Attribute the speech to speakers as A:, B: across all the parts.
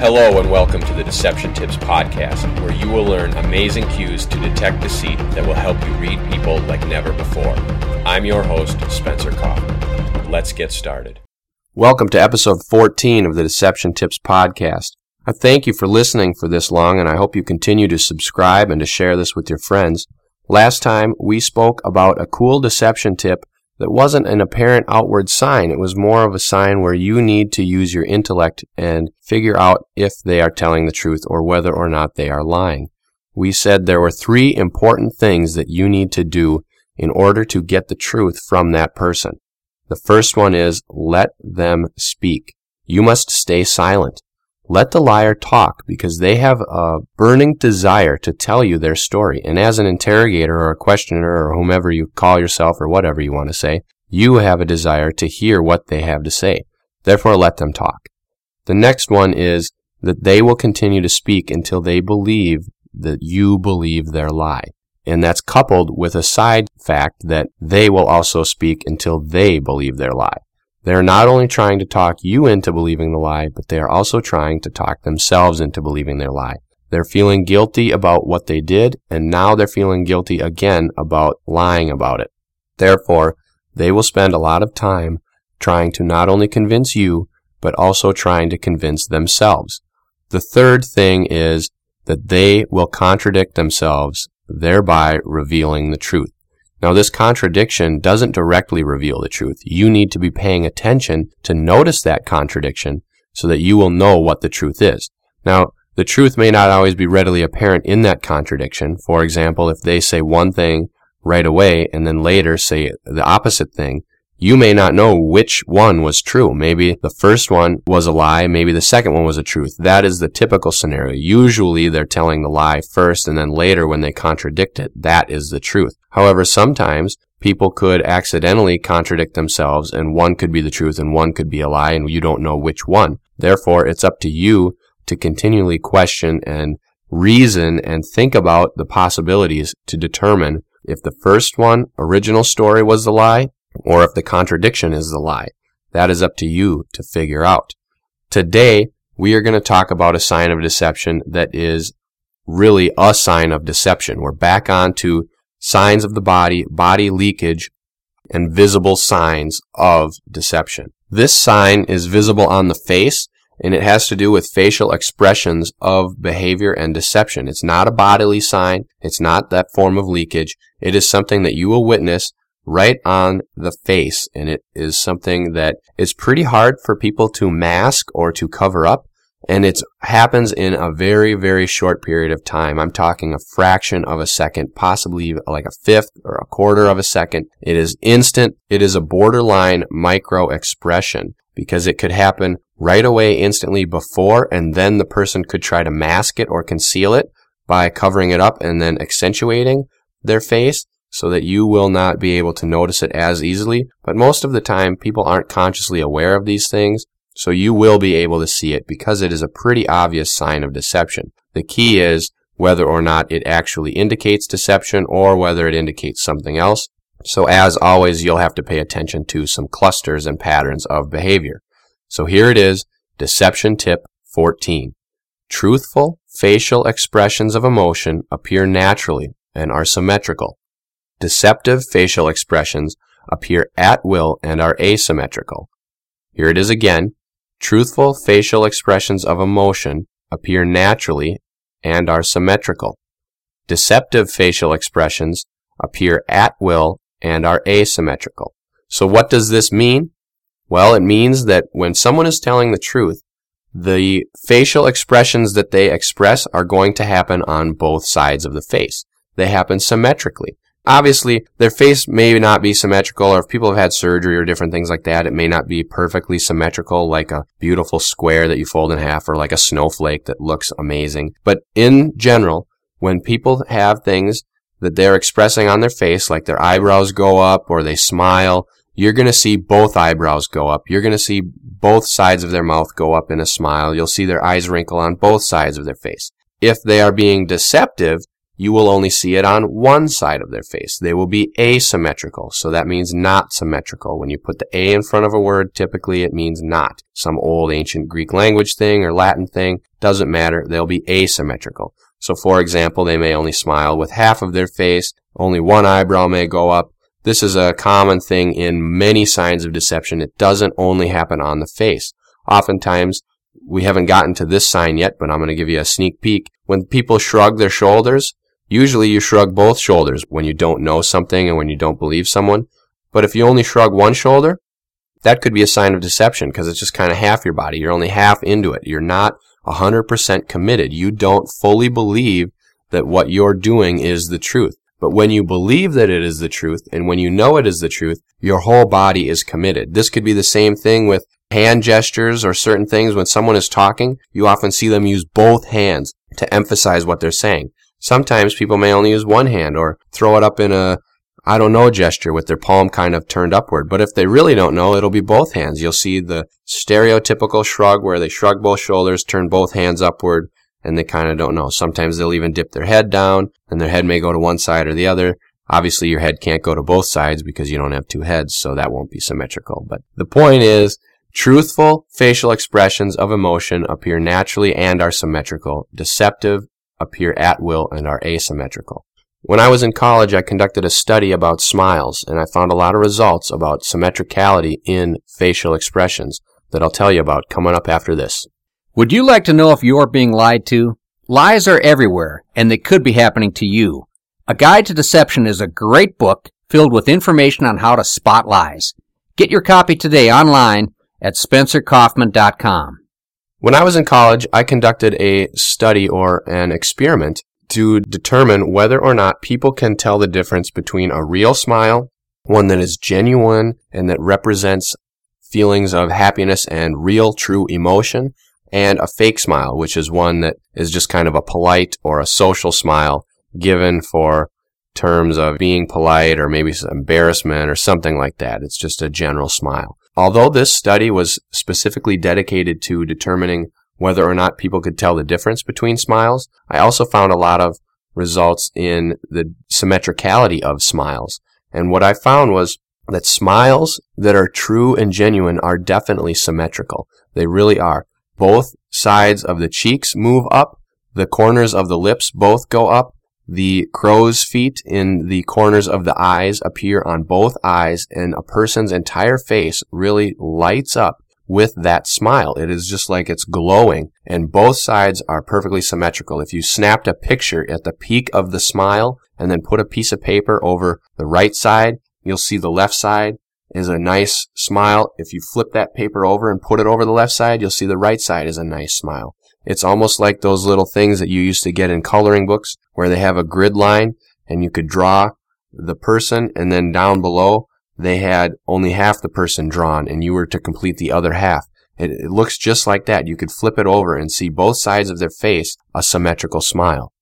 A: Hello, and welcome to the Deception Tips Podcast, where you will learn amazing cues to detect deceit that will help you read people like never before. I'm your host, Spencer Coffman. Let's get started.
B: Welcome to episode 14 of the Deception Tips Podcast. I thank you for listening for this long, and I hope you continue to subscribe and to share this with your friends. Last time, we spoke about a cool deception tip that wasn't an apparent outward sign. It was more of a sign where you need to use your intellect and figure out if they are telling the truth or whether or not they are lying. We said there were three important things that you need to do in order to get the truth from that person. The first one is let them speak. You must stay silent. Let the liar talk because they have a burning desire to tell you their story. And as an interrogator or a questioner or whomever you call yourself or whatever you want to say, you have a desire to hear what they have to say. Therefore, let them talk. The next one is that they will continue to speak until they believe that you believe their lie. And that's coupled with a side fact that they will also speak until they believe their lie. They are not only trying to talk you into believing the lie, but they are also trying to talk themselves into believing their lie. They're feeling guilty about what they did, and now they're feeling guilty again about lying about it. Therefore, they will spend a lot of time trying to not only convince you, but also trying to convince themselves. The third thing is that they will contradict themselves, thereby revealing the truth. Now, this contradiction doesn't directly reveal the truth. You need to be paying attention to notice that contradiction so that you will know what the truth is. Now, the truth may not always be readily apparent in that contradiction. For example, if they say one thing right away and then later say the opposite thing, you may not know which one was true. Maybe the first one was a lie, maybe the second one was a truth. That is the typical scenario. Usually they're telling the lie first and then later when they contradict it, that is the truth. However, sometimes people could accidentally contradict themselves and one could be the truth and one could be a lie and you don't know which one. Therefore, it's up to you to continually question and reason and think about the possibilities to determine if the first one, original story was the lie or if the contradiction is the lie. That is up to you to figure out. Today, we are going to talk about a sign of deception that is really a sign of deception. We're back on to signs of the body, body leakage, and visible signs of deception. This sign is visible on the face and it has to do with facial expressions of behavior and deception. It's not a bodily sign. It's not that form of leakage. It is something that you will witness right on the face. And it is something that is pretty hard for people to mask or to cover up. And it happens in a very, very short period of time. I'm talking a fraction of a second, possibly like a fifth or a quarter of a second. It is instant. It is a borderline micro expression because it could happen right away instantly before and then the person could try to mask it or conceal it by covering it up and then accentuating their face so that you will not be able to notice it as easily. But most of the time, people aren't consciously aware of these things, so you will be able to see it because it is a pretty obvious sign of deception. The key is whether or not it actually indicates deception or whether it indicates something else. So as always, you'll have to pay attention to some clusters and patterns of behavior. So here it is, deception tip 14. Truthful facial expressions of emotion appear naturally and are symmetrical. Deceptive facial expressions appear at will and are asymmetrical. Here it is again. Truthful facial expressions of emotion appear naturally and are symmetrical. Deceptive facial expressions appear at will and are asymmetrical. So what does this mean? Well, it means that when someone is telling the truth, the facial expressions that they express are going to happen on both sides of the face. They happen symmetrically. Obviously, their face may not be symmetrical, or if people have had surgery or different things like that, it may not be perfectly symmetrical, like a beautiful square that you fold in half, or like a snowflake that looks amazing. But in general, when people have things that they're expressing on their face, like their eyebrows go up or they smile, you're going to see both eyebrows go up. You're going to see both sides of their mouth go up in a smile. You'll see their eyes wrinkle on both sides of their face. If they are being deceptive, you will only see it on one side of their face. They will be asymmetrical. So that means not symmetrical. When you put the A in front of a word, typically it means not. Some old ancient Greek language thing or Latin thing, doesn't matter. They'll be asymmetrical. So for example, they may only smile with half of their face. Only one eyebrow may go up. This is a common thing in many signs of deception. It doesn't only happen on the face. Oftentimes, we haven't gotten to this sign yet, but I'm going to give you a sneak peek. When people shrug their shoulders, Usually you shrug both shoulders when you don't know something and when you don't believe someone. But if you only shrug one shoulder, that could be a sign of deception because it's just kind of half your body. You're only half into it. You're not 100% committed. You don't fully believe that what you're doing is the truth. But when you believe that it is the truth and when you know it is the truth, your whole body is committed. This could be the same thing with hand gestures or certain things. When someone is talking, you often see them use both hands to emphasize what they're saying. Sometimes people may only use one hand or throw it up in a I don't know gesture with their palm kind of turned upward. But if they really don't know, it'll be both hands. You'll see the stereotypical shrug where they shrug both shoulders, turn both hands upward, and they kind of don't know. Sometimes they'll even dip their head down and their head may go to one side or the other. Obviously your head can't go to both sides because you don't have two heads, so that won't be symmetrical. But the point is, truthful facial expressions of emotion appear naturally and are symmetrical. Deceptive appear at will and are asymmetrical. When I was in college, I conducted a study about smiles, and I found a lot of results about symmetricality in facial expressions that I'll tell you about coming up after this.
C: Would you like to know if you're being lied to? Lies are everywhere, and they could be happening to you. A Guide to Deception is a great book filled with information on how to spot lies. Get your copy today online at spencercoffman.com.
B: When I was in college, I conducted a study or an experiment to determine whether or not people can tell the difference between a real smile, one that is genuine and that represents feelings of happiness and real true emotion, and a fake smile, which is one that is just kind of a polite or a social smile given for terms of being polite or maybe embarrassment or something like that. It's just a general smile. Although this study was specifically dedicated to determining whether or not people could tell the difference between smiles, I also found a lot of results in the symmetricality of smiles. And what I found was that smiles that are true and genuine are definitely symmetrical. They really are. Both sides of the cheeks move up, the corners of the lips both go up, the crow's feet in the corners of the eyes appear on both eyes, and a person's entire face really lights up with that smile. It is just like it's glowing, and both sides are perfectly symmetrical. If you snapped a picture at the peak of the smile and then put a piece of paper over the right side, you'll see the left side is a nice smile. If you flip that paper over and put it over the left side, you'll see the right side is a nice smile. It's almost like those little things that you used to get in coloring books where they have a grid line and you could draw the person and then down below they had only half the person drawn and you were to complete the other half. It, it looks just like that. You could flip it over and see both sides of their face a symmetrical smile.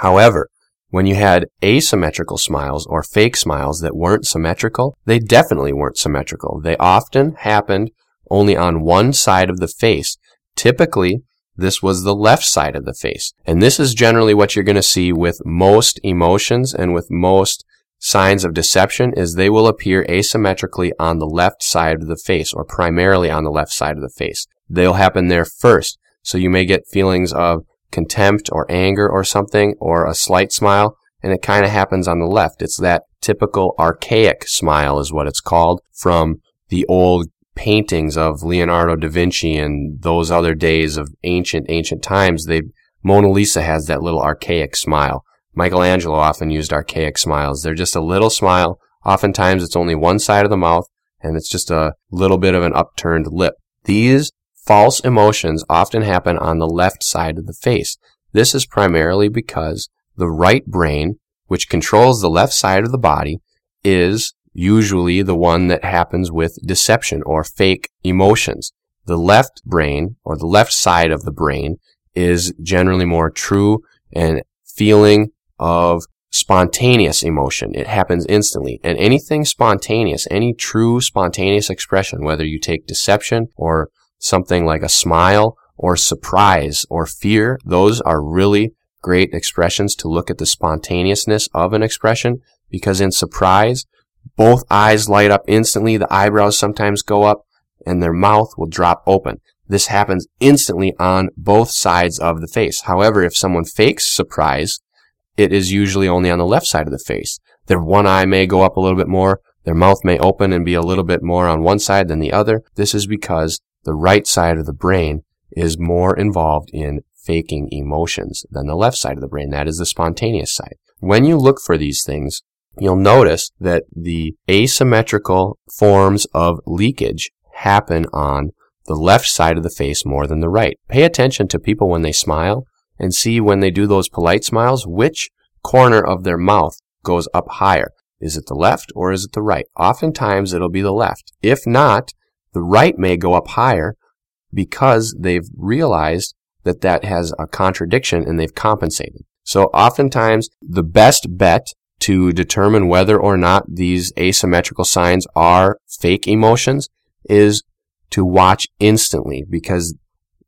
B: However, when you had asymmetrical smiles or fake smiles that weren't symmetrical, they definitely weren't symmetrical. They often happened only on one side of the face. Typically, this was the left side of the face. And this is generally what you're going to see with most emotions and with most signs of deception is they will appear asymmetrically on the left side of the face or primarily on the left side of the face. They'll happen there first. So you may get feelings of contempt or anger or something or a slight smile and it kind of happens on the left. It's that typical archaic smile is what it's called from the old paintings of Leonardo da Vinci and those other days of ancient, ancient times, they, Mona Lisa has that little archaic smile. Michelangelo often used archaic smiles. They're just a little smile. Oftentimes it's only one side of the mouth and it's just a little bit of an upturned lip. These false emotions often happen on the left side of the face. This is primarily because the right brain, which controls the left side of the body, is usually the one that happens with deception or fake emotions. The left brain or the left side of the brain is generally more true and feeling of spontaneous emotion. It happens instantly. And anything spontaneous, any true spontaneous expression, whether you take deception or something like a smile or surprise or fear, those are really great expressions to look at the spontaneousness of an expression because in surprise, both eyes light up instantly, the eyebrows sometimes go up, and their mouth will drop open. This happens instantly on both sides of the face. However, if someone fakes surprise, it is usually only on the left side of the face. Their one eye may go up a little bit more, their mouth may open and be a little bit more on one side than the other. This is because the right side of the brain is more involved in faking emotions than the left side of the brain. That is the spontaneous side. When you look for these things, you'll notice that the asymmetrical forms of leakage happen on the left side of the face more than the right. Pay attention to people when they smile and see when they do those polite smiles, which corner of their mouth goes up higher. Is it the left or is it the right? Oftentimes it'll be the left. If not, the right may go up higher because they've realized that that has a contradiction and they've compensated. So oftentimes the best bet to determine whether or not these asymmetrical signs are fake emotions is to watch instantly because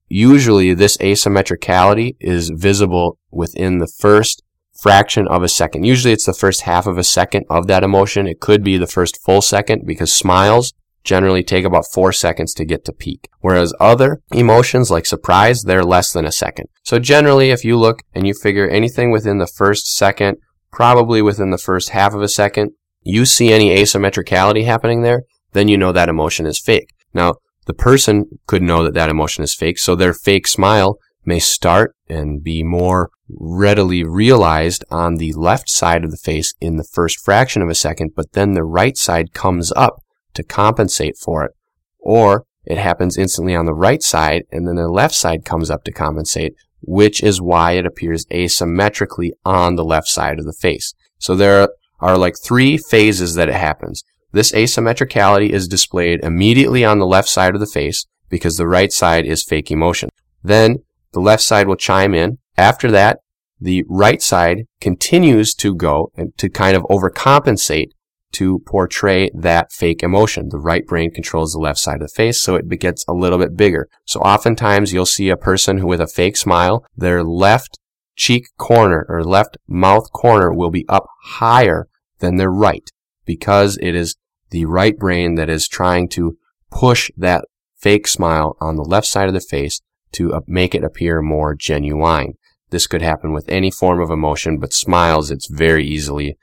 B: usually this asymmetricality is visible within the first fraction of a second. Usually it's the first half of a second of that emotion. It could be the first full second because smiles generally take about four seconds to get to peak. Whereas other emotions like surprise, they're less than a second. So generally, if you look and you figure anything within the first second, probably within the first half of a second, you see any asymmetricality happening there, then you know that emotion is fake. Now, the person could know that that emotion is fake, so their fake smile may start and be more readily realized on the left side of the face in the first fraction of a second, but then the right side comes up to compensate for it. Or it happens instantly on the right side and then the left side comes up to compensate, which is why it appears asymmetrically on the left side of the face. So there are like three phases that it happens. This asymmetricality is displayed immediately on the left side of the face because the right side is fake emotion. Then the left side will chime in. After that, the right side continues to go and to kind of overcompensate to portray that fake emotion. The right brain controls the left side of the face, so it gets a little bit bigger. So oftentimes you'll see a person who with a fake smile, their left cheek corner or left mouth corner will be up higher than their right because it is the right brain that is trying to push that fake smile on the left side of the face to make it appear more genuine. This could happen with any form of emotion, but smiles, it's very easily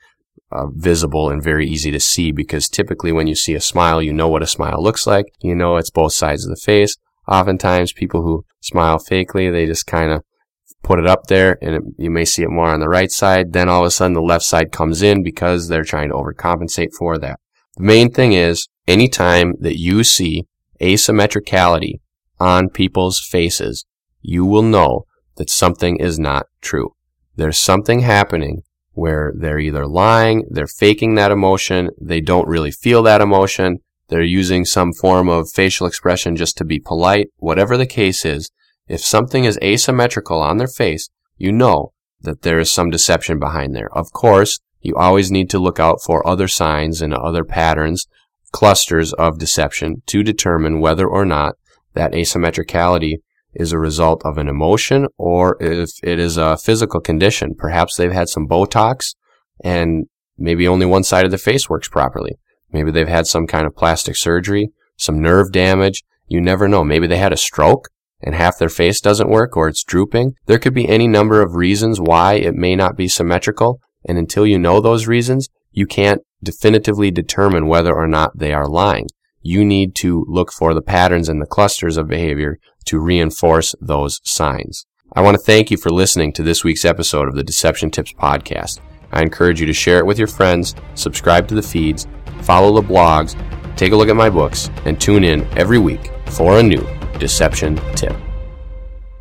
B: uh, visible and very easy to see because typically when you see a smile, you know what a smile looks like. You know it's both sides of the face. Oftentimes people who smile fakely, they just kind of put it up there and it, you may see it more on the right side. Then all of a sudden the left side comes in because they're trying to overcompensate for that. The main thing is anytime that you see asymmetricality on people's faces, you will know that something is not true. There's something happening where they're either lying, they're faking that emotion, they don't really feel that emotion, they're using some form of facial expression just to be polite, whatever the case is, if something is asymmetrical on their face, you know that there is some deception behind there. Of course, you always need to look out for other signs and other patterns, clusters of deception to determine whether or not that asymmetricality is a result of an emotion or if it is a physical condition. Perhaps they've had some Botox and maybe only one side of the face works properly. Maybe they've had some kind of plastic surgery, some nerve damage. You never know. Maybe they had a stroke and half their face doesn't work or it's drooping. There could be any number of reasons why it may not be symmetrical. And until you know those reasons, you can't definitively determine whether or not they are lying. You need to look for the patterns and the clusters of behavior to reinforce those signs. I want to thank you for listening to this week's episode of the Deception Tips Podcast. I encourage you to share it with your friends, subscribe to the feeds, follow the blogs, take a look at my books, and tune in every week for a new deception tip.